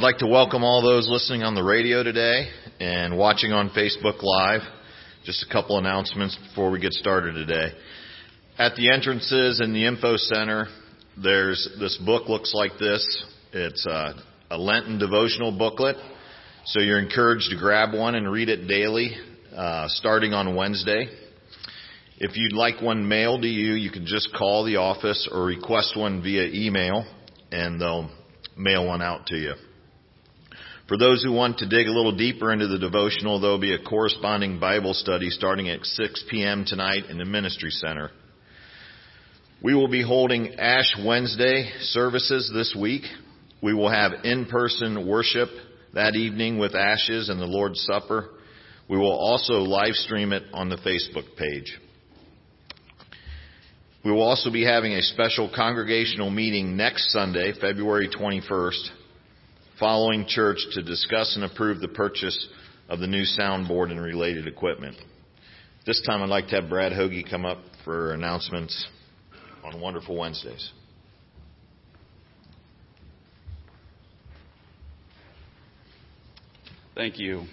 like to welcome all those listening on the radio today and watching on Facebook Live. Just a couple announcements before we get started today. At the entrances in the info center, there's this book looks like this. It's a, a Lenten devotional booklet. So you're encouraged to grab one and read it daily, uh, starting on Wednesday. If you'd like one mailed to you, you can just call the office or request one via email, and they'll mail one out to you. For those who want to dig a little deeper into the devotional, there will be a corresponding Bible study starting at 6 p.m. tonight in the Ministry Center. We will be holding Ash Wednesday services this week. We will have in-person worship that evening with ashes and the Lord's Supper. We will also live stream it on the Facebook page. We will also be having a special congregational meeting next Sunday, February 21st, following church to discuss and approve the purchase of the new soundboard and related equipment. This time I'd like to have Brad Hoagie come up for announcements on Wonderful Wednesdays. Thank you.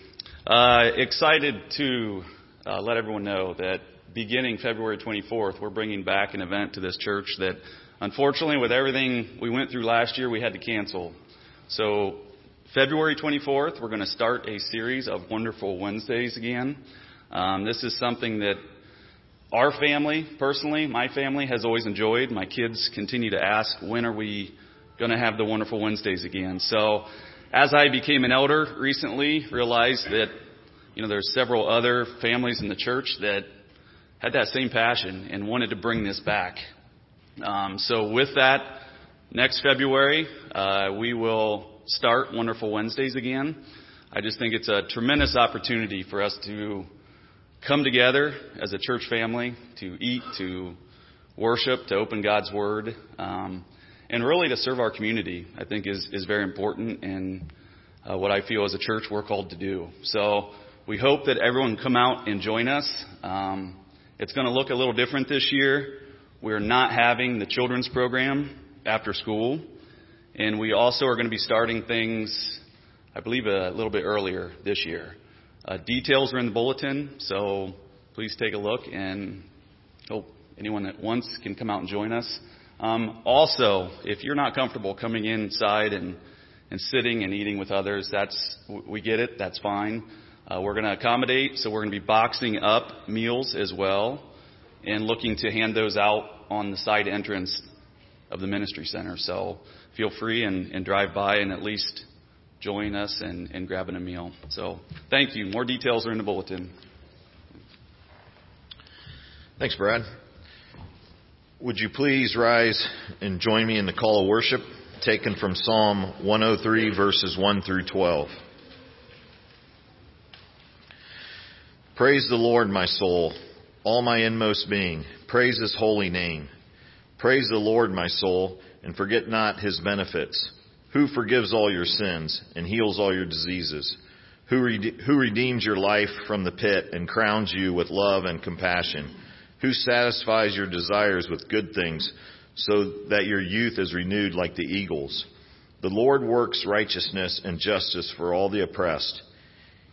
Uh, excited to uh, let everyone know that beginning February 24th, we're bringing back an event to this church that, unfortunately, with everything we went through last year, we had to cancel. So, February 24th, we're going to start a series of Wonderful Wednesdays again. Um, this is something that our family, personally, my family has always enjoyed. My kids continue to ask, when are we going to have the Wonderful Wednesdays again? So, as I became an elder recently, realized that, you know, there's several other families in the church that had that same passion and wanted to bring this back. Um, so with that, next February, uh, we will start Wonderful Wednesdays again. I just think it's a tremendous opportunity for us to come together as a church family to eat, to worship, to open God's Word. Um, and really to serve our community, I think is, is very important and uh, what I feel as a church we're called to do. So we hope that everyone come out and join us. Um, it's going to look a little different this year. We're not having the children's program after school. And we also are going to be starting things, I believe, a little bit earlier this year. Uh, details are in the bulletin, so please take a look and hope anyone that wants can come out and join us. Um, also, if you're not comfortable coming inside and, and sitting and eating with others, that's we get it. That's fine. Uh, we're going to accommodate, so we're going to be boxing up meals as well, and looking to hand those out on the side entrance of the ministry center. So feel free and, and drive by and at least join us and, and grabbing a meal. So thank you. More details are in the bulletin. Thanks, Brad. Would you please rise and join me in the call of worship taken from Psalm 103, verses 1 through 12? Praise the Lord, my soul, all my inmost being. Praise his holy name. Praise the Lord, my soul, and forget not his benefits. Who forgives all your sins and heals all your diseases? Who, rede- who redeems your life from the pit and crowns you with love and compassion? who satisfies your desires with good things so that your youth is renewed like the eagles. The Lord works righteousness and justice for all the oppressed.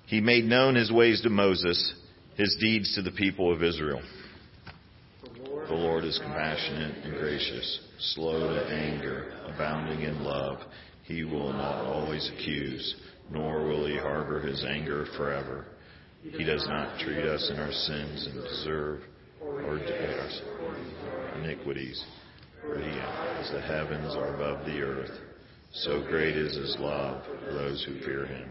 He made known his ways to Moses, his deeds to the people of Israel. The Lord is compassionate and gracious, slow to anger, abounding in love. He will not always accuse, nor will he harbor his anger forever. He does not treat us in our sins and deserve or dares, iniquities. For he, as the heavens are above the earth, so great is his love for those who fear him.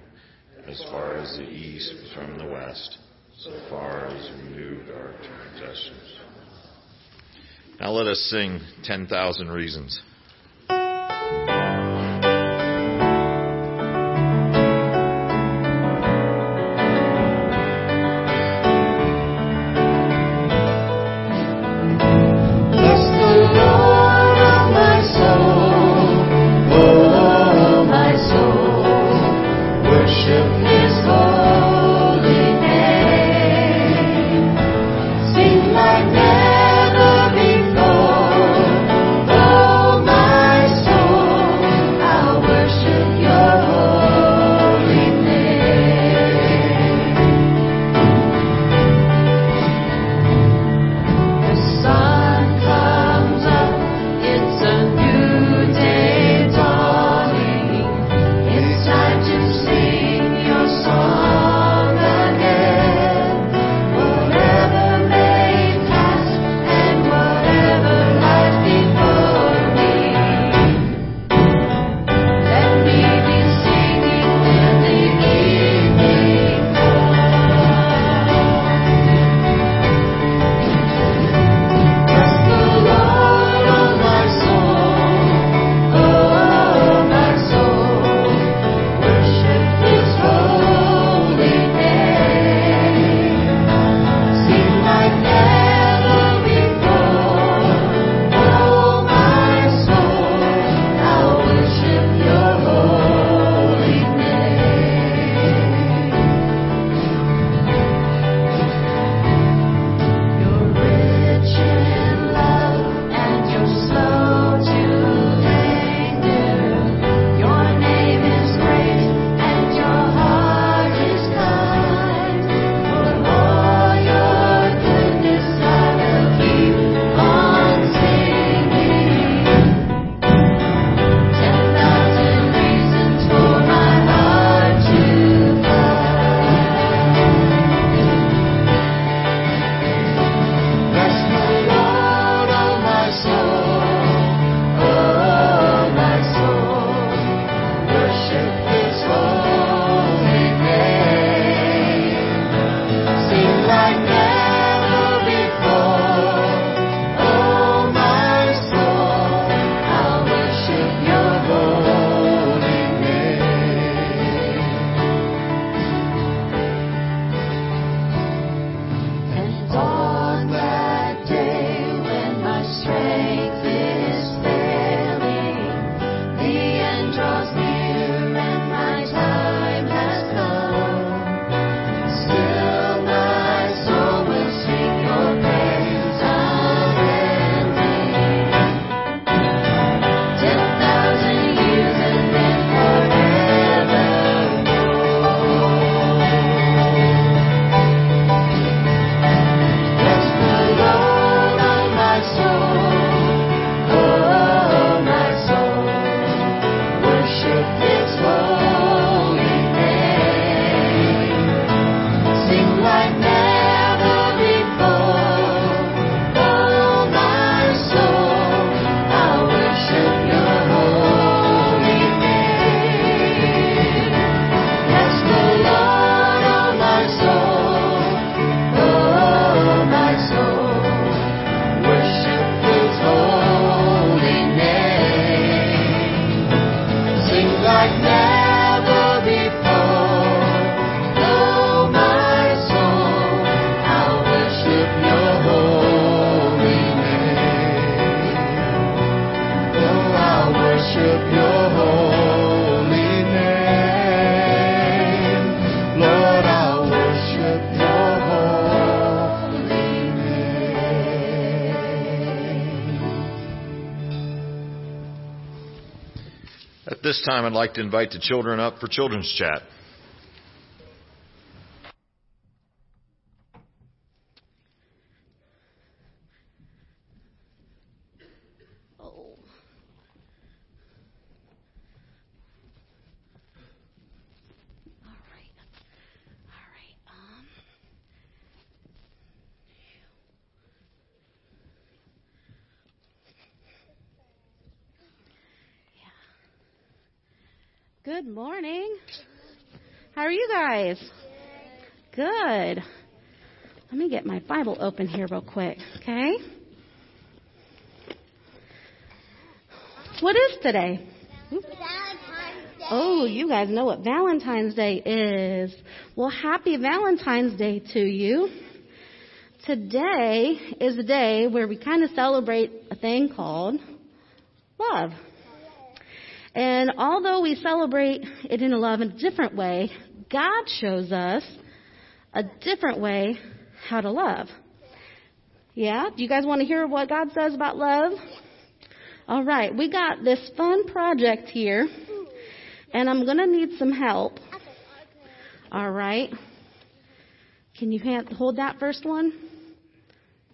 As far as the east is from the west, so far as removed our transgressions. Now let us sing 10,000 Reasons. Time, I'd like to invite the children up for children's chat. Good morning. How are you guys? Good. Let me get my Bible open here real quick, okay? What is today? Oh, you guys know what Valentine's Day is. Well, happy Valentine's Day to you. Today is a day where we kind of celebrate a thing called love. And although we celebrate it in a love in a different way, God shows us a different way how to love. Yeah? Do you guys want to hear what God says about love? All right, we got this fun project here, and I'm going to need some help. All right. Can you hand, hold that first one?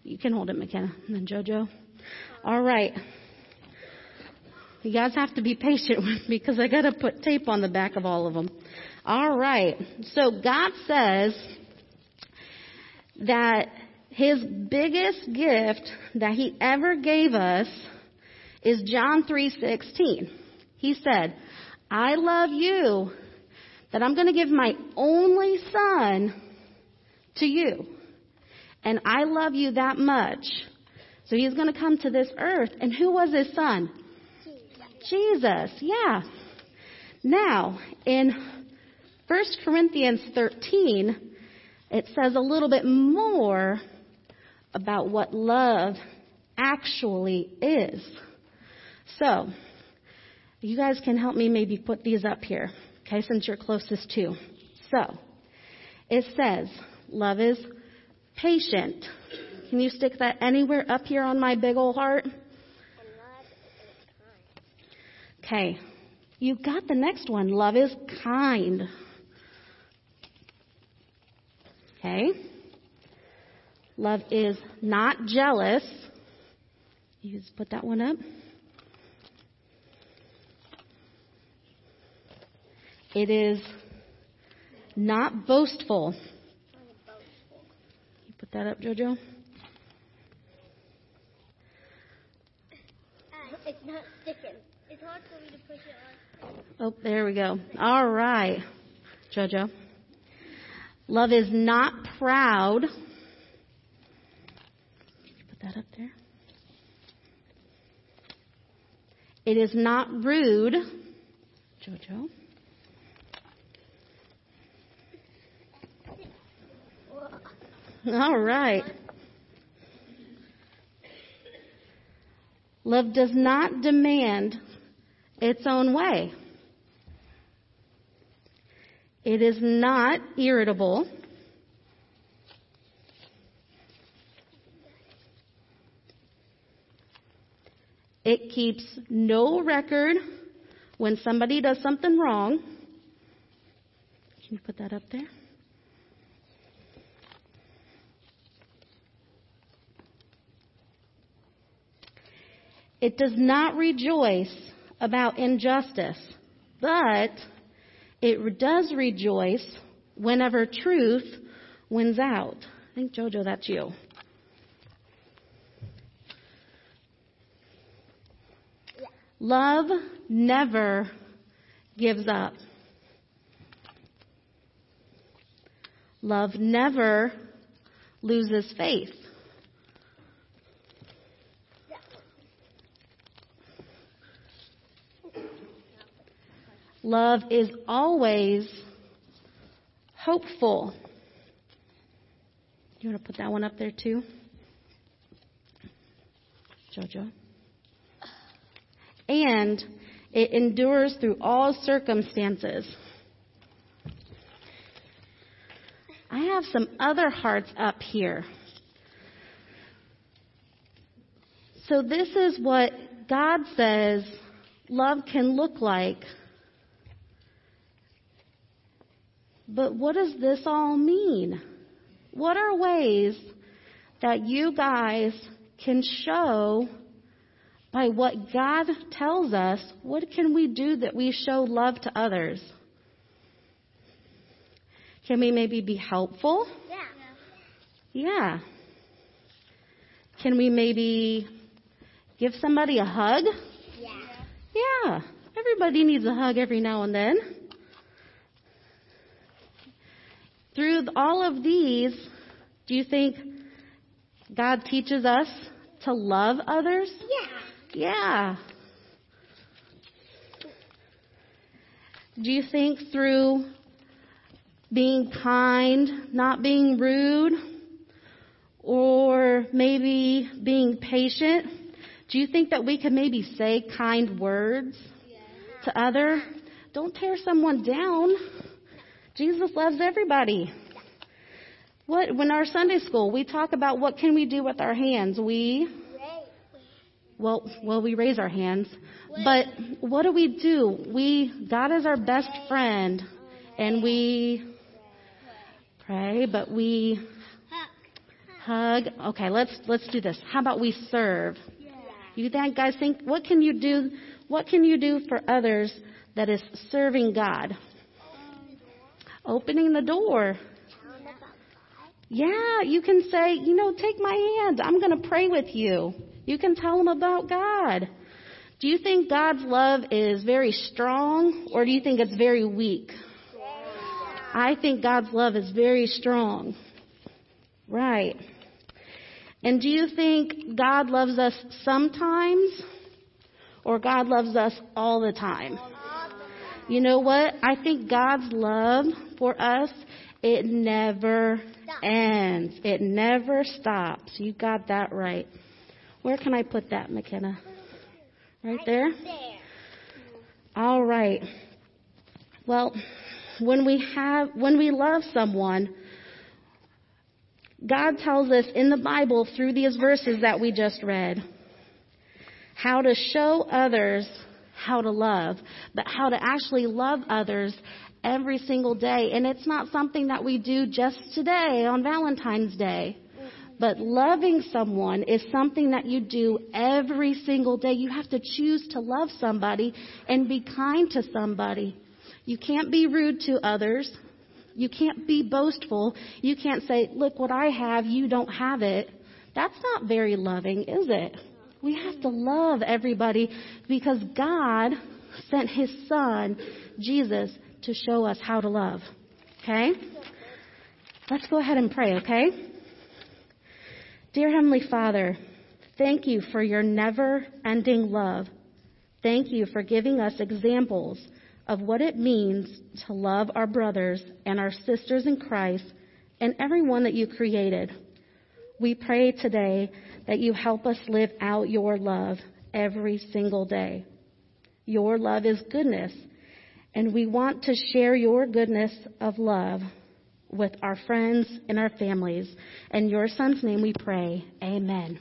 You can hold it, McKenna, and then JoJo. All right. You guys have to be patient with me because I got to put tape on the back of all of them. All right. So God says that His biggest gift that He ever gave us is John 3:16. He said, "I love you that I'm going to give my only son to you. And I love you that much." So he's going to come to this earth. And who was his son? Jesus. Yeah. Now, in 1 Corinthians 13, it says a little bit more about what love actually is. So, you guys can help me maybe put these up here, okay, since you're closest to. So, it says, love is patient. Can you stick that anywhere up here on my big old heart? Okay. You got the next one. Love is kind. Okay. Love is not jealous. You just put that one up. It is not boastful. You put that up, Jojo. Uh, it's not sticking. Oh, there we go. All right, Jojo. Love is not proud. Put that up there. It is not rude. Jojo. All right. Love does not demand its own way. It is not irritable. It keeps no record when somebody does something wrong. Can you put that up there? It does not rejoice about injustice, but it does rejoice whenever truth wins out. I think, Jojo, that's you. Love never gives up. Love never loses faith. Love is always hopeful. You want to put that one up there too? Jojo. And it endures through all circumstances. I have some other hearts up here. So this is what God says love can look like. But what does this all mean? What are ways that you guys can show by what God tells us, what can we do that we show love to others? Can we maybe be helpful? Yeah. Yeah. Can we maybe give somebody a hug? Yeah. Yeah. Everybody needs a hug every now and then. Through all of these, do you think God teaches us to love others? Yeah. Yeah. Do you think through being kind, not being rude, or maybe being patient, do you think that we could maybe say kind words to other? Don't tear someone down. Jesus loves everybody. What when our Sunday school we talk about what can we do with our hands? We well, well, we raise our hands, but what do we do? We, God is our best friend, and we pray, but we hug. Okay, let's let's do this. How about we serve? You guys think what can you do? What can you do for others that is serving God? Opening the door. Yeah, you can say, you know, take my hand. I'm going to pray with you. You can tell them about God. Do you think God's love is very strong or do you think it's very weak? I think God's love is very strong. Right. And do you think God loves us sometimes or God loves us all the time? You know what? I think God's love for us, it never ends. It never stops. You got that right. Where can I put that, McKenna? Right there? There. All right. Well, when we have, when we love someone, God tells us in the Bible through these verses that we just read how to show others how to love, but how to actually love others every single day. And it's not something that we do just today on Valentine's Day. But loving someone is something that you do every single day. You have to choose to love somebody and be kind to somebody. You can't be rude to others. You can't be boastful. You can't say, look what I have, you don't have it. That's not very loving, is it? We have to love everybody because God sent His Son, Jesus, to show us how to love. Okay? Let's go ahead and pray, okay? Dear Heavenly Father, thank you for your never ending love. Thank you for giving us examples of what it means to love our brothers and our sisters in Christ and everyone that you created. We pray today that you help us live out your love every single day. Your love is goodness, and we want to share your goodness of love with our friends and our families. In your son's name we pray. Amen.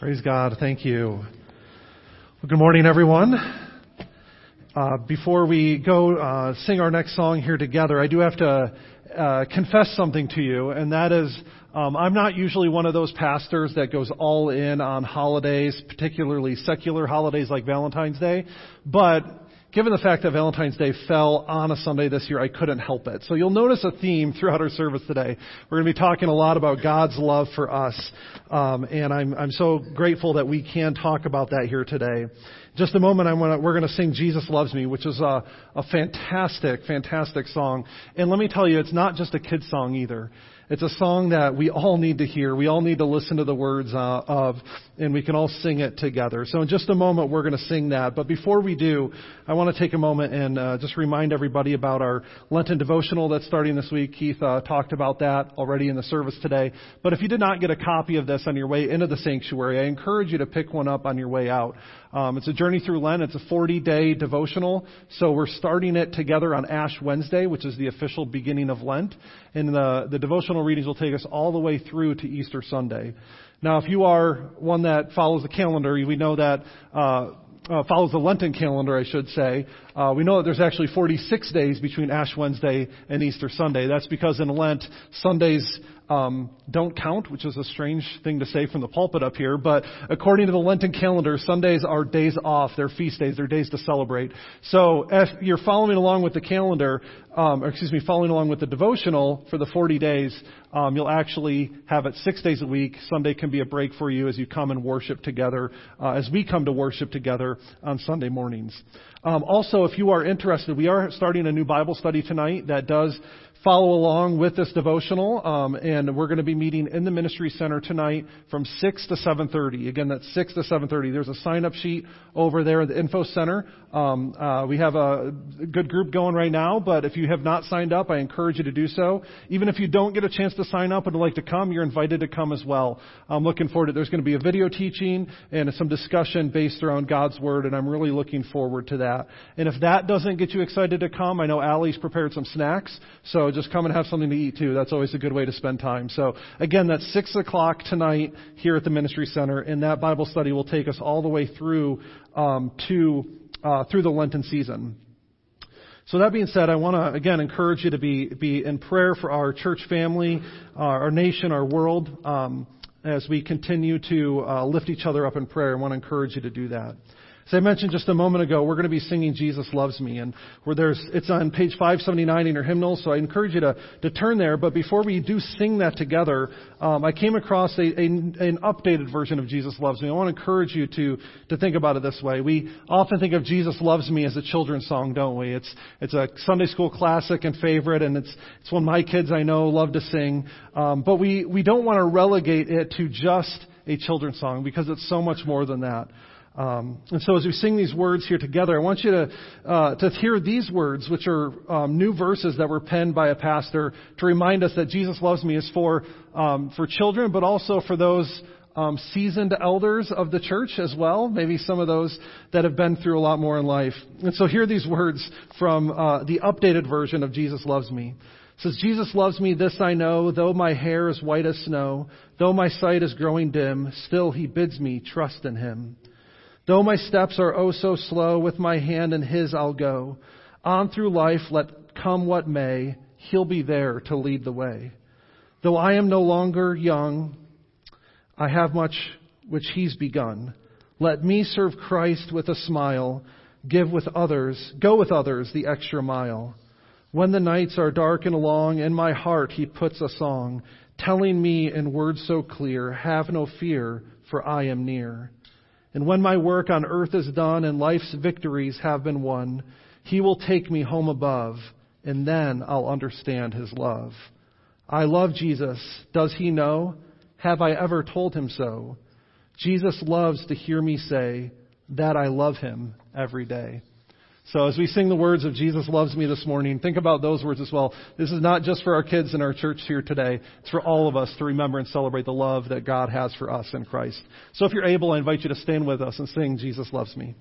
Praise God. Thank you. Well, good morning, everyone. Uh, before we go uh, sing our next song here together, I do have to uh, confess something to you, and that is um, I'm not usually one of those pastors that goes all in on holidays, particularly secular holidays like Valentine's Day, but given the fact that Valentine's Day fell on a Sunday this year, I couldn't help it. So you'll notice a theme throughout our service today. We're going to be talking a lot about God's love for us, um, and I'm I'm so grateful that we can talk about that here today. Just a moment, I'm gonna, we're going to sing "Jesus Loves Me," which is a, a fantastic, fantastic song. And let me tell you, it's not just a kid song either. It's a song that we all need to hear. We all need to listen to the words uh, of, and we can all sing it together. So in just a moment, we're going to sing that. But before we do, I want to take a moment and uh, just remind everybody about our Lenten devotional that's starting this week. Keith uh, talked about that already in the service today. But if you did not get a copy of this on your way into the sanctuary, I encourage you to pick one up on your way out. Um, it's a journey through Lent. It's a 40 day devotional. So we're starting it together on Ash Wednesday, which is the official beginning of Lent. And the, the devotional readings will take us all the way through to Easter Sunday. Now, if you are one that follows the calendar, we know that uh, uh, follows the Lenten calendar, I should say, uh, we know that there's actually 46 days between Ash Wednesday and Easter Sunday. That's because in Lent, Sundays um, don't count, which is a strange thing to say from the pulpit up here. But according to the Lenten calendar, Sundays are days off. They're feast days. They're days to celebrate. So if you're following along with the calendar, um, or excuse me, following along with the devotional for the 40 days, um, you'll actually have it six days a week. Sunday can be a break for you as you come and worship together, uh, as we come to worship together on Sunday mornings. Um, also, if you are interested, we are starting a new Bible study tonight that does follow along with this devotional, um, and we're going to be meeting in the ministry center tonight from six to seven thirty. Again, that's six to seven thirty. There's a sign-up sheet over there at the info center. Um, uh, we have a good group going right now, but if you have not signed up, I encourage you to do so. Even if you don't get a chance to sign up and would like to come, you're invited to come as well. I'm looking forward to. There's going to be a video teaching and some discussion based around God's word, and I'm really looking forward to that. And if that doesn't get you excited to come, I know Allie's prepared some snacks, so just come and have something to eat too. That's always a good way to spend time. So again, that's six o'clock tonight here at the Ministry Center, and that Bible study will take us all the way through um, to uh, through the Lenten season. So that being said, I want to again encourage you to be be in prayer for our church family, uh, our nation, our world, um, as we continue to uh, lift each other up in prayer. I want to encourage you to do that. As I mentioned just a moment ago, we're going to be singing Jesus Loves Me. And where there's, it's on page 579 in your hymnal, so I encourage you to, to turn there. But before we do sing that together, um, I came across a, a, an updated version of Jesus Loves Me. I want to encourage you to, to think about it this way. We often think of Jesus Loves Me as a children's song, don't we? It's, it's a Sunday school classic and favorite, and it's, it's one my kids I know love to sing. Um, but we, we don't want to relegate it to just a children's song because it's so much more than that. Um, and so as we sing these words here together, I want you to uh, to hear these words, which are um, new verses that were penned by a pastor, to remind us that Jesus loves me is for um, for children, but also for those um, seasoned elders of the church as well. Maybe some of those that have been through a lot more in life. And so hear these words from uh, the updated version of Jesus loves me. It says, Jesus loves me, this I know, though my hair is white as snow, though my sight is growing dim, still he bids me trust in him. Though my steps are oh so slow, with my hand in his I'll go. On through life, let come what may, he'll be there to lead the way. Though I am no longer young, I have much which he's begun. Let me serve Christ with a smile, give with others, go with others the extra mile. When the nights are dark and long, in my heart he puts a song, telling me in words so clear, have no fear, for I am near. And when my work on earth is done and life's victories have been won, he will take me home above, and then I'll understand his love. I love Jesus. Does he know? Have I ever told him so? Jesus loves to hear me say that I love him every day. So as we sing the words of Jesus loves me this morning, think about those words as well. This is not just for our kids in our church here today. It's for all of us to remember and celebrate the love that God has for us in Christ. So if you're able, I invite you to stand with us and sing Jesus loves me.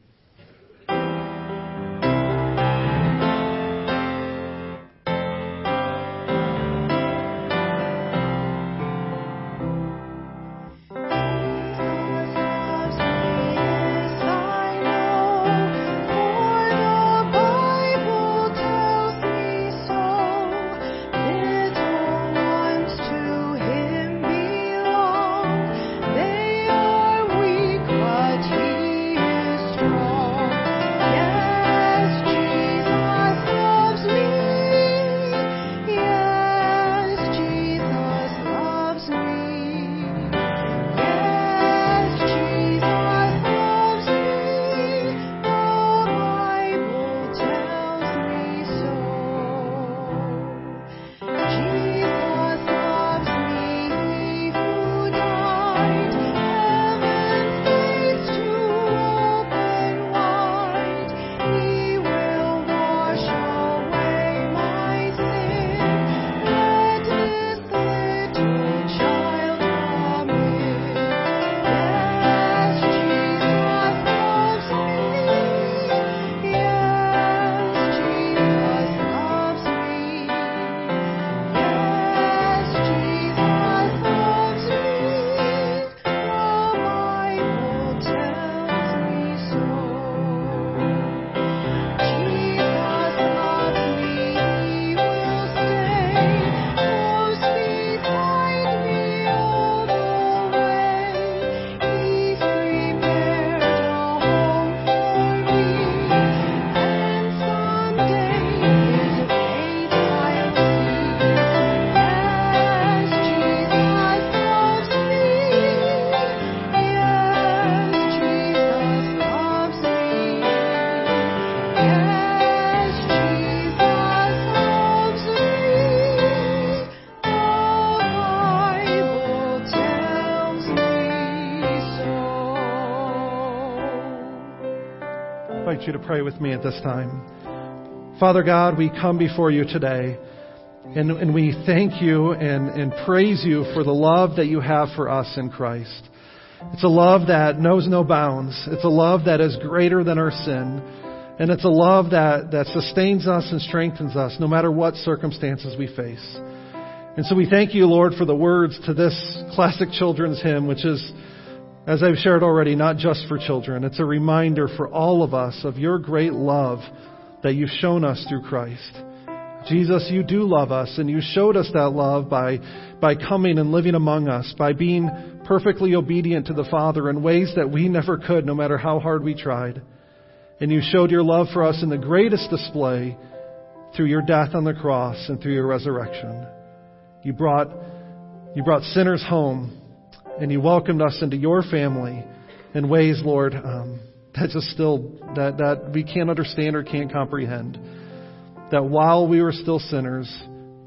Invite you to pray with me at this time. Father God, we come before you today and, and we thank you and, and praise you for the love that you have for us in Christ. It's a love that knows no bounds. It's a love that is greater than our sin. And it's a love that, that sustains us and strengthens us no matter what circumstances we face. And so we thank you, Lord, for the words to this classic children's hymn, which is, as I've shared already, not just for children. It's a reminder for all of us of your great love that you've shown us through Christ. Jesus, you do love us, and you showed us that love by, by coming and living among us, by being perfectly obedient to the Father in ways that we never could, no matter how hard we tried. And you showed your love for us in the greatest display through your death on the cross and through your resurrection. You brought, you brought sinners home and you welcomed us into your family in ways, Lord, um, that just still, that, that we can't understand or can't comprehend. That while we were still sinners,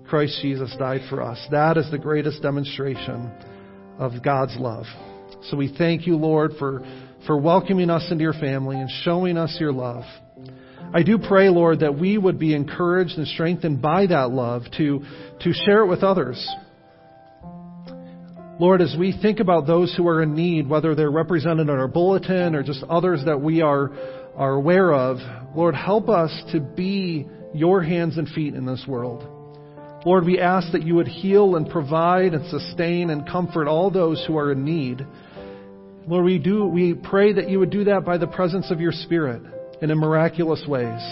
Christ Jesus died for us. That is the greatest demonstration of God's love. So we thank you, Lord, for, for welcoming us into your family and showing us your love. I do pray, Lord, that we would be encouraged and strengthened by that love to, to share it with others. Lord, as we think about those who are in need, whether they're represented in our bulletin or just others that we are, are aware of, Lord, help us to be your hands and feet in this world. Lord, we ask that you would heal and provide and sustain and comfort all those who are in need. Lord, we do, we pray that you would do that by the presence of your Spirit and in miraculous ways.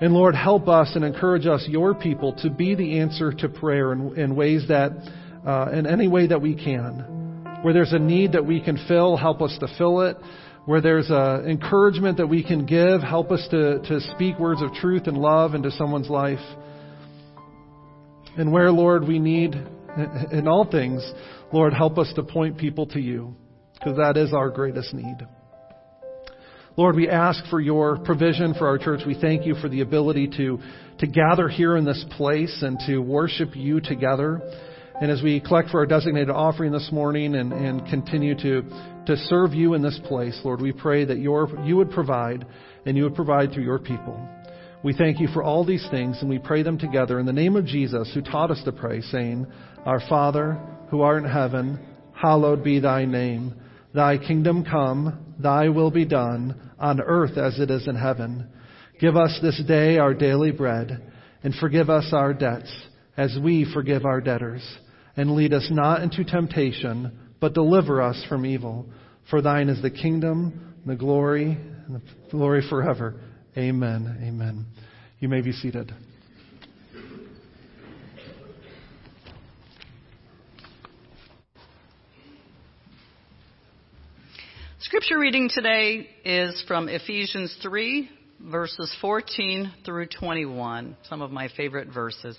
And Lord, help us and encourage us, your people, to be the answer to prayer in, in ways that, uh, in any way that we can. Where there's a need that we can fill, help us to fill it. Where there's a encouragement that we can give, help us to, to speak words of truth and love into someone's life. And where, Lord, we need, in all things, Lord, help us to point people to you, because that is our greatest need. Lord, we ask for your provision for our church. We thank you for the ability to, to gather here in this place and to worship you together. And as we collect for our designated offering this morning and, and continue to, to serve you in this place, Lord, we pray that your, you would provide and you would provide through your people. We thank you for all these things and we pray them together in the name of Jesus who taught us to pray, saying, Our Father, who art in heaven, hallowed be thy name. Thy kingdom come, thy will be done on earth as it is in heaven. Give us this day our daily bread, and forgive us our debts as we forgive our debtors. And lead us not into temptation, but deliver us from evil. For thine is the kingdom, the glory, and the glory forever. Amen. Amen. You may be seated. Scripture reading today is from Ephesians 3, verses 14 through 21, some of my favorite verses.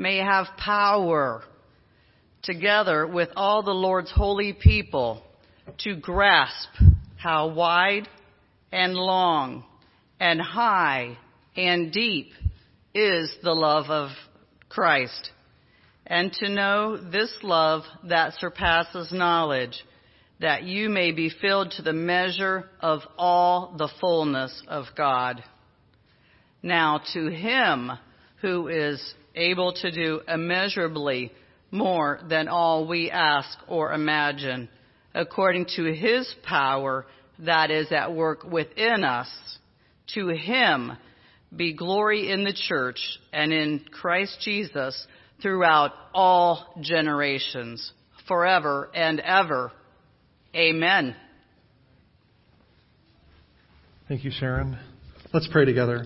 may have power together with all the Lord's holy people to grasp how wide and long and high and deep is the love of Christ and to know this love that surpasses knowledge, that you may be filled to the measure of all the fullness of God. Now to him who is able to do immeasurably more than all we ask or imagine, according to his power that is at work within us, to him be glory in the church and in Christ Jesus throughout all generations, forever and ever. Amen. Thank you, Sharon. Let's pray together.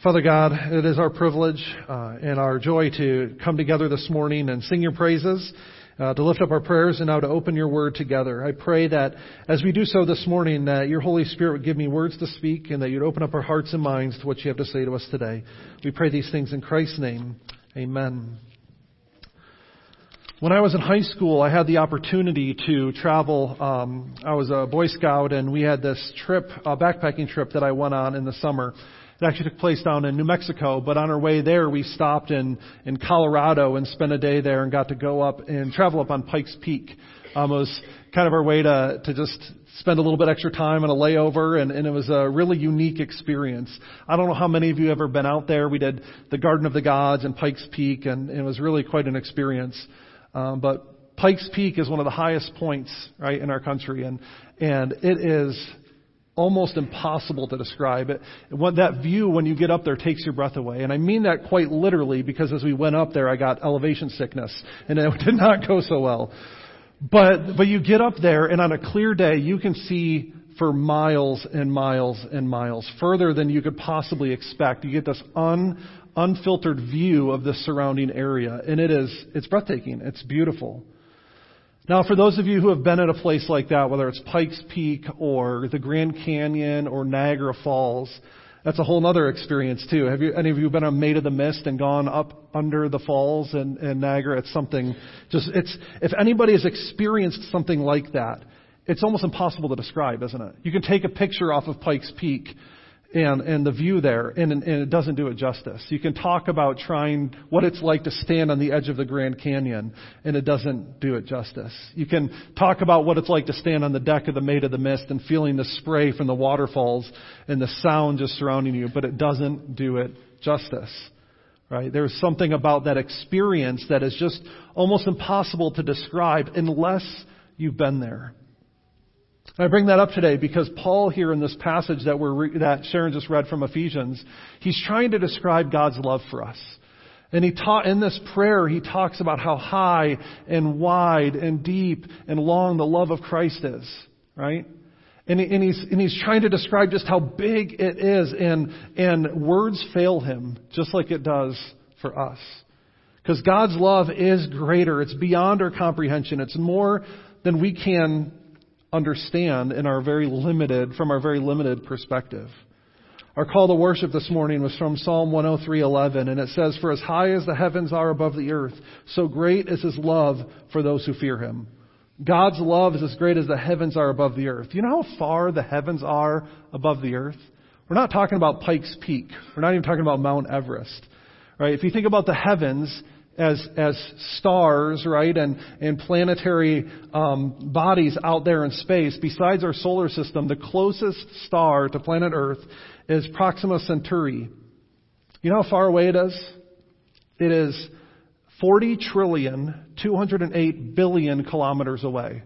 Father God, it is our privilege uh, and our joy to come together this morning and sing your praises uh, to lift up our prayers and now to open your word together. I pray that as we do so this morning, that your Holy Spirit would give me words to speak and that you'd open up our hearts and minds to what you have to say to us today. We pray these things in Christ's name. Amen. When I was in high school, I had the opportunity to travel. Um, I was a Boy Scout, and we had this trip, a backpacking trip that I went on in the summer. It actually took place down in New Mexico, but on our way there, we stopped in in Colorado and spent a day there, and got to go up and travel up on Pikes Peak. Um, it was kind of our way to to just spend a little bit extra time on a layover, and, and it was a really unique experience. I don't know how many of you have ever been out there. We did the Garden of the Gods and Pikes Peak, and, and it was really quite an experience. Um, but Pikes Peak is one of the highest points, right, in our country, and and it is almost impossible to describe. It, what that view when you get up there takes your breath away, and I mean that quite literally because as we went up there, I got elevation sickness, and it did not go so well. But but you get up there, and on a clear day, you can see for miles and miles and miles, further than you could possibly expect. You get this un unfiltered view of the surrounding area. And it is, it's breathtaking. It's beautiful. Now, for those of you who have been at a place like that, whether it's Pikes Peak or the Grand Canyon or Niagara Falls, that's a whole other experience too. Have you, any of you been on Maid of the Mist and gone up under the falls in, in Niagara? It's something just, it's, if anybody has experienced something like that, it's almost impossible to describe, isn't it? You can take a picture off of Pikes Peak and, and the view there, and, and it doesn't do it justice. You can talk about trying what it's like to stand on the edge of the Grand Canyon, and it doesn't do it justice. You can talk about what it's like to stand on the deck of the Maid of the Mist and feeling the spray from the waterfalls and the sound just surrounding you, but it doesn't do it justice. Right? There's something about that experience that is just almost impossible to describe unless you've been there. I bring that up today because Paul here in this passage that we're re- that Sharon just read from Ephesians, he's trying to describe God's love for us. And he taught in this prayer, he talks about how high and wide and deep and long the love of Christ is, right? And, and he's and he's trying to describe just how big it is, and and words fail him just like it does for us. Because God's love is greater. It's beyond our comprehension. It's more than we can understand in our very limited, from our very limited perspective. Our call to worship this morning was from Psalm 103:11 and it says for as high as the heavens are above the earth so great is his love for those who fear him. God's love is as great as the heavens are above the earth. You know how far the heavens are above the earth? We're not talking about Pikes Peak. We're not even talking about Mount Everest. Right? If you think about the heavens, as as stars, right, and and planetary um, bodies out there in space. Besides our solar system, the closest star to planet Earth is Proxima Centauri. You know how far away it is? It is 40 trillion 208 billion kilometers away,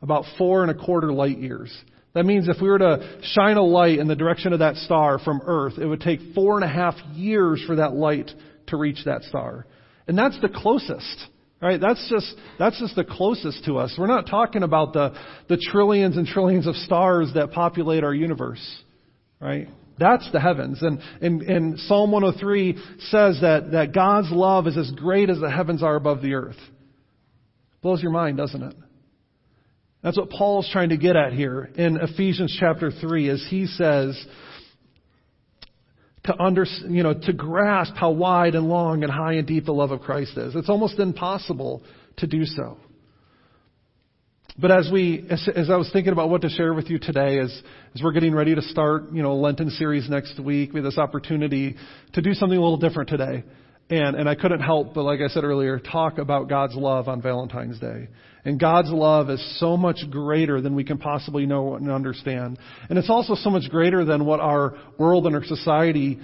about four and a quarter light years. That means if we were to shine a light in the direction of that star from Earth, it would take four and a half years for that light to reach that star. And that's the closest. Right? That's just, that's just the closest to us. We're not talking about the, the trillions and trillions of stars that populate our universe. Right? That's the heavens. And, and, and Psalm 103 says that, that God's love is as great as the heavens are above the earth. Blows your mind, doesn't it? That's what Paul's trying to get at here in Ephesians chapter 3 as he says, to under, you know, to grasp how wide and long and high and deep the love of Christ is. It's almost impossible to do so. But as we, as, as I was thinking about what to share with you today, as, as we're getting ready to start, you know, Lenten series next week, we have this opportunity to do something a little different today. And, and I couldn't help but, like I said earlier, talk about God's love on Valentine's Day. And God's love is so much greater than we can possibly know and understand. And it's also so much greater than what our world and our society,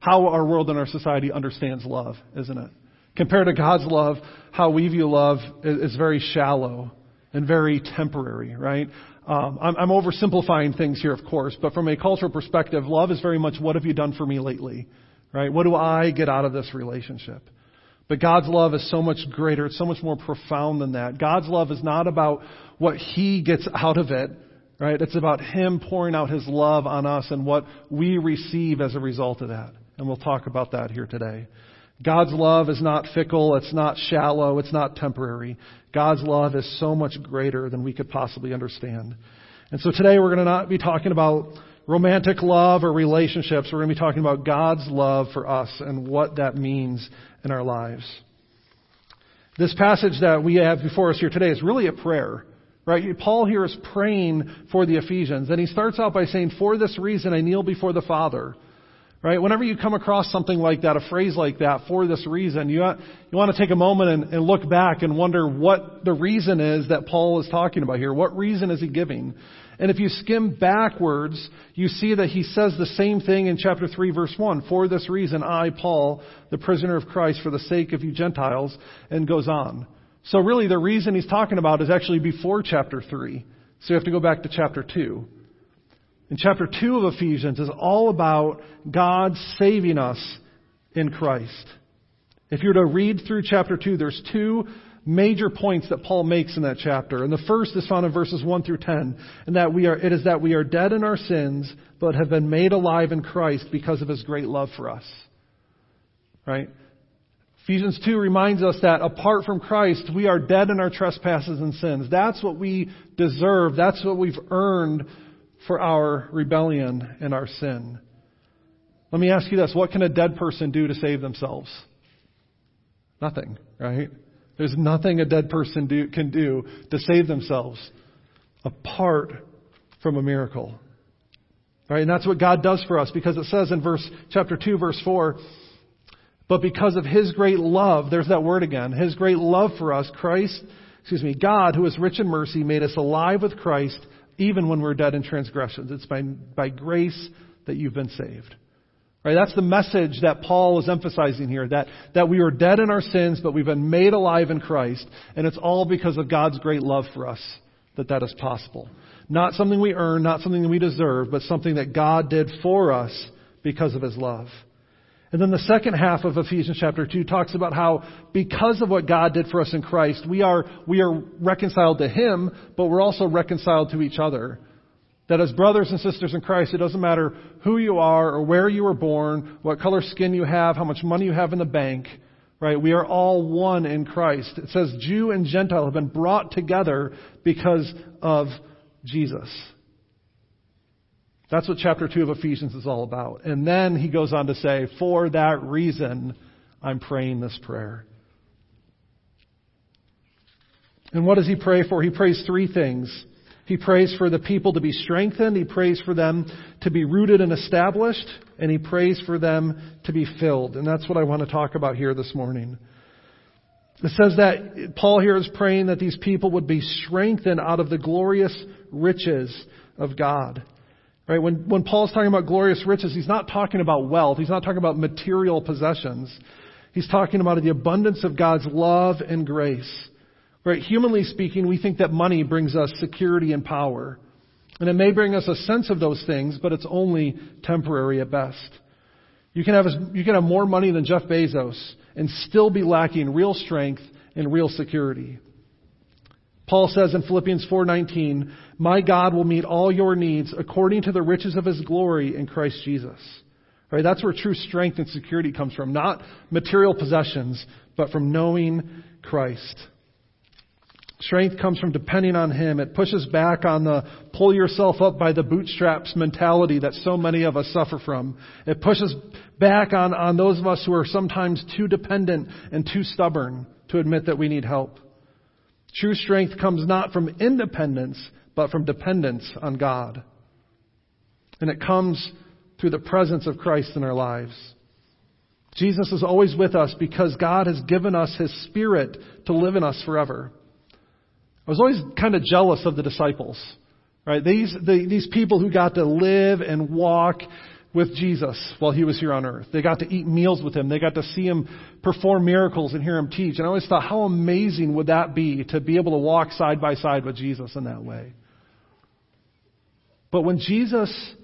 how our world and our society understands love, isn't it? Compared to God's love, how we view love is, very shallow and very temporary, right? Um, I'm, I'm oversimplifying things here, of course, but from a cultural perspective, love is very much what have you done for me lately, right? What do I get out of this relationship? But God's love is so much greater. It's so much more profound than that. God's love is not about what He gets out of it, right? It's about Him pouring out His love on us and what we receive as a result of that. And we'll talk about that here today. God's love is not fickle, it's not shallow, it's not temporary. God's love is so much greater than we could possibly understand. And so today we're going to not be talking about romantic love or relationships. We're going to be talking about God's love for us and what that means in our lives. This passage that we have before us here today is really a prayer. Right? Paul here is praying for the Ephesians, and he starts out by saying, For this reason I kneel before the Father. Right? Whenever you come across something like that, a phrase like that, for this reason, you, you want to take a moment and, and look back and wonder what the reason is that Paul is talking about here. What reason is he giving? And if you skim backwards, you see that he says the same thing in chapter 3 verse 1. For this reason, I, Paul, the prisoner of Christ, for the sake of you Gentiles, and goes on. So really the reason he's talking about is actually before chapter 3. So you have to go back to chapter 2. In chapter 2 of Ephesians is all about God saving us in Christ. If you were to read through chapter 2, there's two major points that Paul makes in that chapter. And the first is found in verses 1 through 10. And that we are, it is that we are dead in our sins, but have been made alive in Christ because of his great love for us. Right? Ephesians 2 reminds us that apart from Christ, we are dead in our trespasses and sins. That's what we deserve. That's what we've earned for our rebellion and our sin. Let me ask you this. What can a dead person do to save themselves? Nothing, right? There's nothing a dead person do, can do to save themselves apart from a miracle. Right? And that's what God does for us because it says in verse, chapter 2, verse 4, but because of His great love, there's that word again, His great love for us, Christ, excuse me, God, who is rich in mercy, made us alive with Christ even when we're dead in transgressions. It's by, by grace that you've been saved. Right? That's the message that Paul is emphasizing here, that, that we are dead in our sins, but we've been made alive in Christ, and it's all because of God's great love for us that that is possible. Not something we earn, not something that we deserve, but something that God did for us because of His love. And then the second half of Ephesians chapter 2 talks about how because of what God did for us in Christ, we are, we are reconciled to Him, but we're also reconciled to each other. That as brothers and sisters in Christ, it doesn't matter who you are or where you were born, what color skin you have, how much money you have in the bank, right? We are all one in Christ. It says Jew and Gentile have been brought together because of Jesus. That's what chapter 2 of Ephesians is all about. And then he goes on to say, For that reason, I'm praying this prayer. And what does he pray for? He prays three things. He prays for the people to be strengthened, he prays for them to be rooted and established, and he prays for them to be filled. And that's what I want to talk about here this morning. It says that Paul here is praying that these people would be strengthened out of the glorious riches of God. Right? When, when Paul's talking about glorious riches, he's not talking about wealth. He's not talking about material possessions. He's talking about the abundance of God's love and grace. Right? Humanly speaking, we think that money brings us security and power. And it may bring us a sense of those things, but it's only temporary at best. You can have, you can have more money than Jeff Bezos and still be lacking real strength and real security. Paul says in Philippians 4:19, "My God will meet all your needs according to the riches of his glory in Christ Jesus." Right? That's where true strength and security comes from, not material possessions, but from knowing Christ. Strength comes from depending on Him. It pushes back on the pull yourself up by the bootstraps mentality that so many of us suffer from. It pushes back on, on those of us who are sometimes too dependent and too stubborn to admit that we need help. True strength comes not from independence, but from dependence on God. And it comes through the presence of Christ in our lives. Jesus is always with us because God has given us His Spirit to live in us forever. I was always kind of jealous of the disciples, right? These, the, these people who got to live and walk with Jesus while he was here on earth. They got to eat meals with him. They got to see him perform miracles and hear him teach. And I always thought, how amazing would that be to be able to walk side by side with Jesus in that way? But when Jesus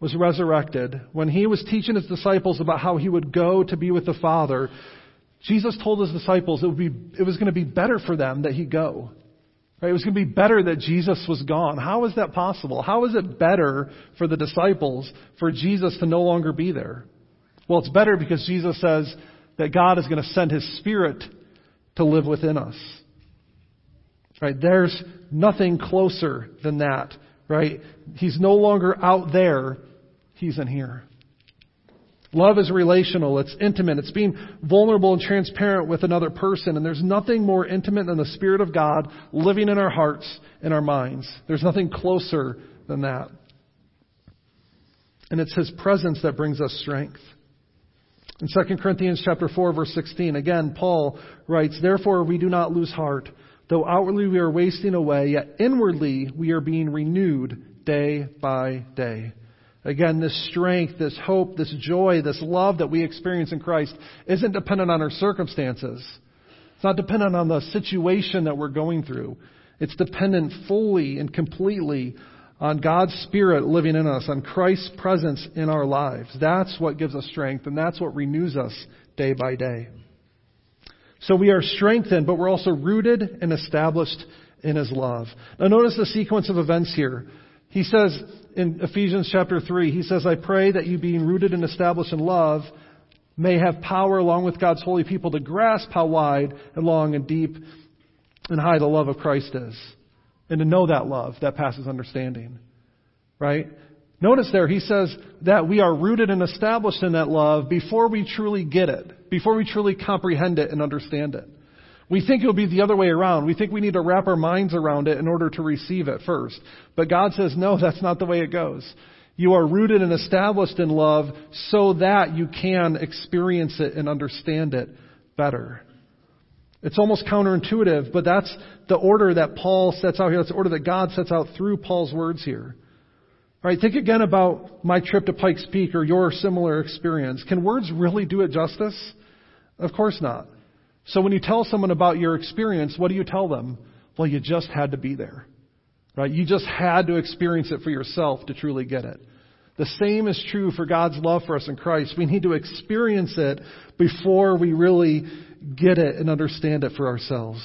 was resurrected, when he was teaching his disciples about how he would go to be with the Father, Jesus told his disciples it, would be, it was going to be better for them that he go. Right? It was going to be better that Jesus was gone. How is that possible? How is it better for the disciples for Jesus to no longer be there? Well, it's better because Jesus says, that God is going to send His Spirit to live within us. Right? There's nothing closer than that. Right? He's no longer out there. He's in here. Love is relational. It's intimate. It's being vulnerable and transparent with another person. And there's nothing more intimate than the Spirit of God living in our hearts and our minds. There's nothing closer than that. And it's His presence that brings us strength. In 2 Corinthians chapter 4 verse 16, again, Paul writes, Therefore we do not lose heart. Though outwardly we are wasting away, yet inwardly we are being renewed day by day. Again, this strength, this hope, this joy, this love that we experience in Christ isn't dependent on our circumstances. It's not dependent on the situation that we're going through. It's dependent fully and completely on God's Spirit living in us, on Christ's presence in our lives. That's what gives us strength, and that's what renews us day by day. So we are strengthened, but we're also rooted and established in His love. Now notice the sequence of events here. He says in Ephesians chapter 3, he says, I pray that you being rooted and established in love may have power along with God's holy people to grasp how wide and long and deep and high the love of Christ is. And to know that love that passes understanding. Right? Notice there, he says that we are rooted and established in that love before we truly get it, before we truly comprehend it and understand it. We think it'll be the other way around. We think we need to wrap our minds around it in order to receive it first. But God says, no, that's not the way it goes. You are rooted and established in love so that you can experience it and understand it better. It's almost counterintuitive, but that's the order that Paul sets out here. That's the order that God sets out through Paul's words here. All right, think again about my trip to Pikes Peak or your similar experience. Can words really do it justice? Of course not. So when you tell someone about your experience, what do you tell them? Well, you just had to be there. Right? You just had to experience it for yourself to truly get it. The same is true for God's love for us in Christ. We need to experience it before we really get it and understand it for ourselves.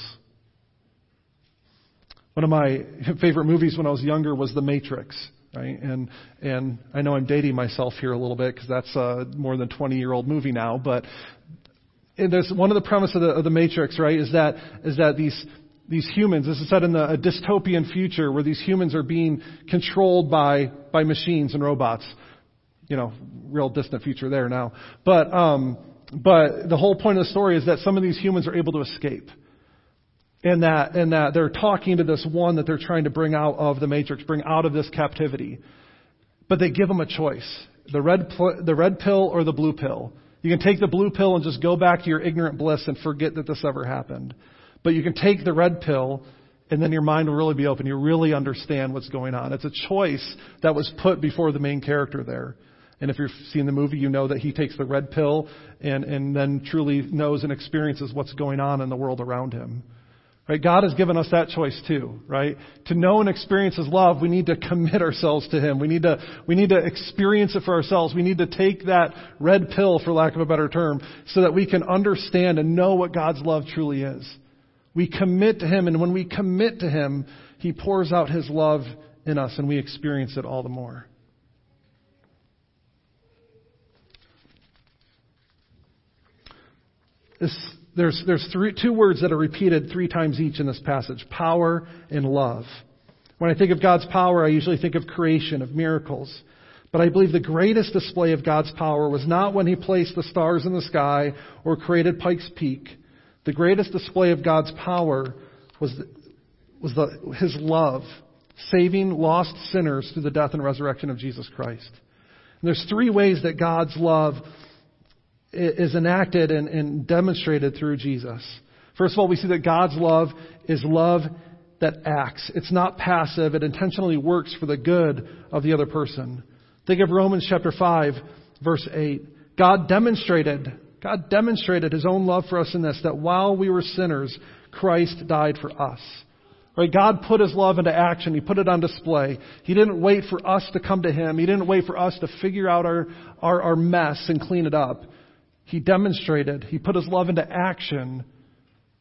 One of my favorite movies when I was younger was The Matrix, right? And and I know I'm dating myself here a little bit because that's a more than 20 year old movie now, but and there's one of the premise of the, of the Matrix, right, is that is that these these humans, this is set in the, a dystopian future where these humans are being controlled by by machines and robots. You know, real distant future there now. But um, but the whole point of the story is that some of these humans are able to escape. And that, and that they're talking to this one that they're trying to bring out of the matrix, bring out of this captivity. But they give them a choice. The red, the red pill or the blue pill. You can take the blue pill and just go back to your ignorant bliss and forget that this ever happened. But you can take the red pill and then your mind will really be open. You really understand what's going on. It's a choice that was put before the main character there. And if you've seen the movie, you know that he takes the red pill and, and then truly knows and experiences what's going on in the world around him. Right? God has given us that choice too, right? To know and experience His love, we need to commit ourselves to Him. We need to, we need to experience it for ourselves. We need to take that red pill, for lack of a better term, so that we can understand and know what God's love truly is. We commit to Him, and when we commit to Him, He pours out His love in us, and we experience it all the more. This there's, there's three, two words that are repeated three times each in this passage power and love. When I think of God's power, I usually think of creation, of miracles. But I believe the greatest display of God's power was not when He placed the stars in the sky or created Pikes Peak. The greatest display of God's power was, the, was the, His love, saving lost sinners through the death and resurrection of Jesus Christ. And there's three ways that God's love is enacted and, and demonstrated through Jesus. First of all, we see that God's love is love that acts. It's not passive. It intentionally works for the good of the other person. Think of Romans chapter 5, verse 8. God demonstrated, God demonstrated his own love for us in this, that while we were sinners, Christ died for us. Right? God put his love into action. He put it on display. He didn't wait for us to come to him. He didn't wait for us to figure out our, our, our mess and clean it up. He demonstrated, He put His love into action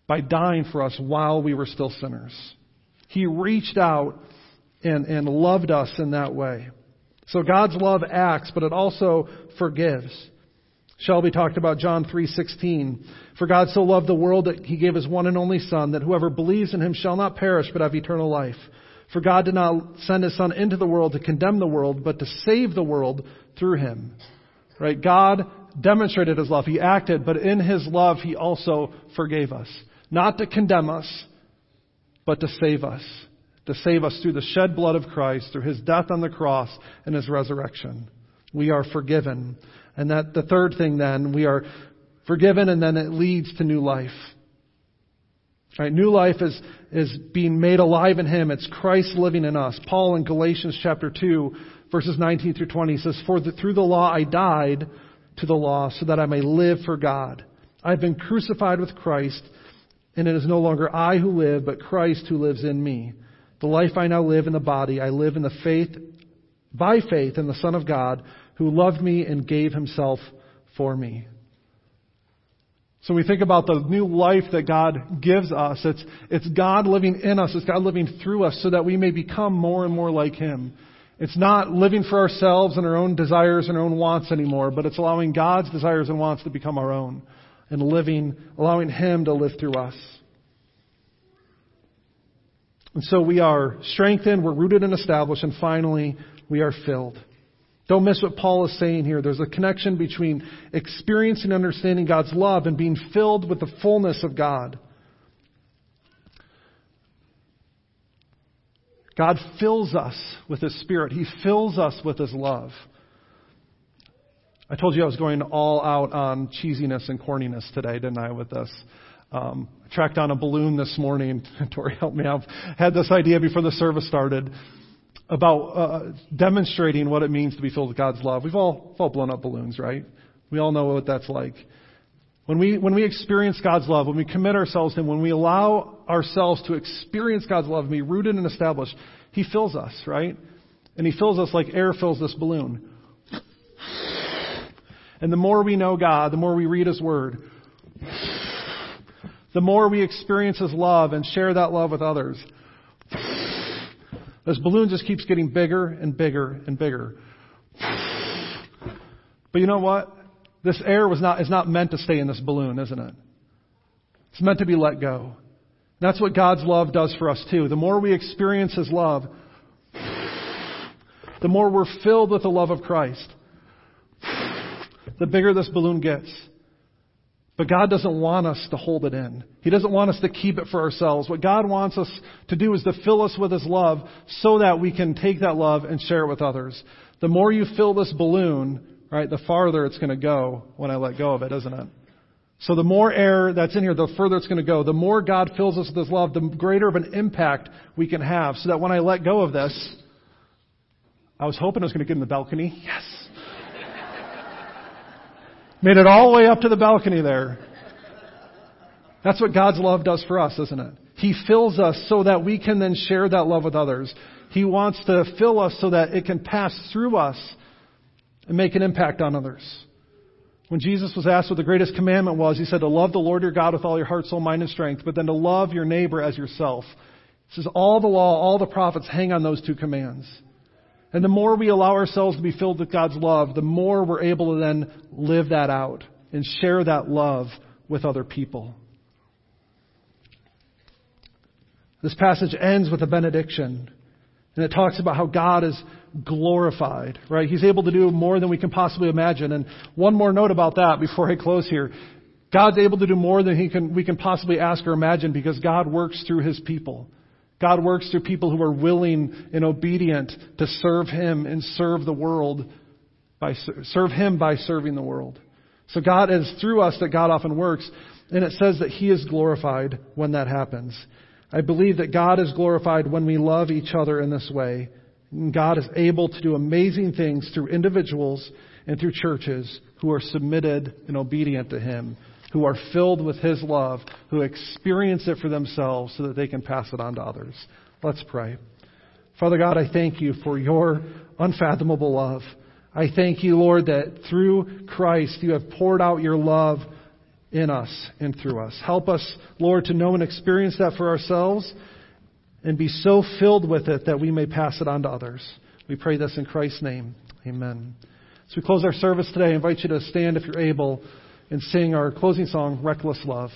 by dying for us while we were still sinners. He reached out and, and loved us in that way. So God's love acts, but it also forgives. Shelby talked about John 3:16. For God so loved the world that he gave his one and only son that whoever believes in him shall not perish but have eternal life. For God did not send his son into the world to condemn the world but to save the world through him. Right? God demonstrated his love. He acted, but in his love he also forgave us. Not to condemn us, but to save us. To save us through the shed blood of Christ, through his death on the cross and his resurrection. We are forgiven. And that the third thing then, we are forgiven and then it leads to new life. Right, new life is, is being made alive in Him. It's Christ living in us. Paul in Galatians chapter 2, verses 19 through 20 says, For the, through the law I died to the law so that I may live for God. I've been crucified with Christ, and it is no longer I who live, but Christ who lives in me. The life I now live in the body, I live in the faith, by faith in the Son of God, who loved me and gave himself for me. So we think about the new life that God gives us. It's, it's God living in us. It's God living through us so that we may become more and more like Him. It's not living for ourselves and our own desires and our own wants anymore, but it's allowing God's desires and wants to become our own and living, allowing Him to live through us. And so we are strengthened, we're rooted and established, and finally, we are filled. Don't miss what Paul is saying here. There's a connection between experiencing and understanding God's love and being filled with the fullness of God. God fills us with His Spirit. He fills us with His love. I told you I was going all out on cheesiness and corniness today, didn't I, with this? Um, I tracked down a balloon this morning. Tori helped me out. Had this idea before the service started about uh, demonstrating what it means to be filled with God's love. We've all, we've all blown up balloons, right? We all know what that's like. When we, when we experience God's love, when we commit ourselves to Him, when we allow ourselves to experience God's love and be rooted and established, He fills us, right? And He fills us like air fills this balloon. And the more we know God, the more we read His Word, the more we experience His love and share that love with others, this balloon just keeps getting bigger and bigger and bigger. But you know what? This air was not, is not meant to stay in this balloon, isn't it? It's meant to be let go. That's what God's love does for us too. The more we experience His love, the more we're filled with the love of Christ, the bigger this balloon gets. But God doesn't want us to hold it in. He doesn't want us to keep it for ourselves. What God wants us to do is to fill us with His love so that we can take that love and share it with others. The more you fill this balloon, right, the farther it's going to go when I let go of it, isn't it? So the more air that's in here, the further it's going to go. The more God fills us with His love, the greater of an impact we can have. So that when I let go of this, I was hoping I was going to get in the balcony. Yes. Made it all the way up to the balcony there. That's what God's love does for us, isn't it? He fills us so that we can then share that love with others. He wants to fill us so that it can pass through us and make an impact on others. When Jesus was asked what the greatest commandment was, he said to love the Lord your God with all your heart, soul, mind, and strength, but then to love your neighbor as yourself. He says all the law, all the prophets hang on those two commands. And the more we allow ourselves to be filled with God's love, the more we're able to then live that out and share that love with other people. This passage ends with a benediction. And it talks about how God is glorified, right? He's able to do more than we can possibly imagine. And one more note about that before I close here. God's able to do more than he can, we can possibly ask or imagine because God works through His people. God works through people who are willing and obedient to serve Him and serve the world by serve Him by serving the world. So God is through us that God often works, and it says that He is glorified when that happens. I believe that God is glorified when we love each other in this way. God is able to do amazing things through individuals and through churches who are submitted and obedient to Him who are filled with His love, who experience it for themselves so that they can pass it on to others. Let's pray. Father God, I thank you for your unfathomable love. I thank you, Lord, that through Christ you have poured out your love in us and through us. Help us, Lord, to know and experience that for ourselves and be so filled with it that we may pass it on to others. We pray this in Christ's name. Amen. As we close our service today, I invite you to stand if you're able and sing our closing song, Reckless Love.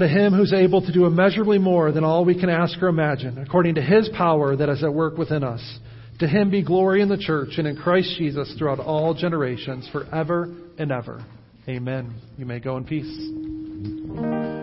To him who's able to do immeasurably more than all we can ask or imagine, according to his power that is at work within us. To him be glory in the church and in Christ Jesus throughout all generations, forever and ever. Amen. You may go in peace.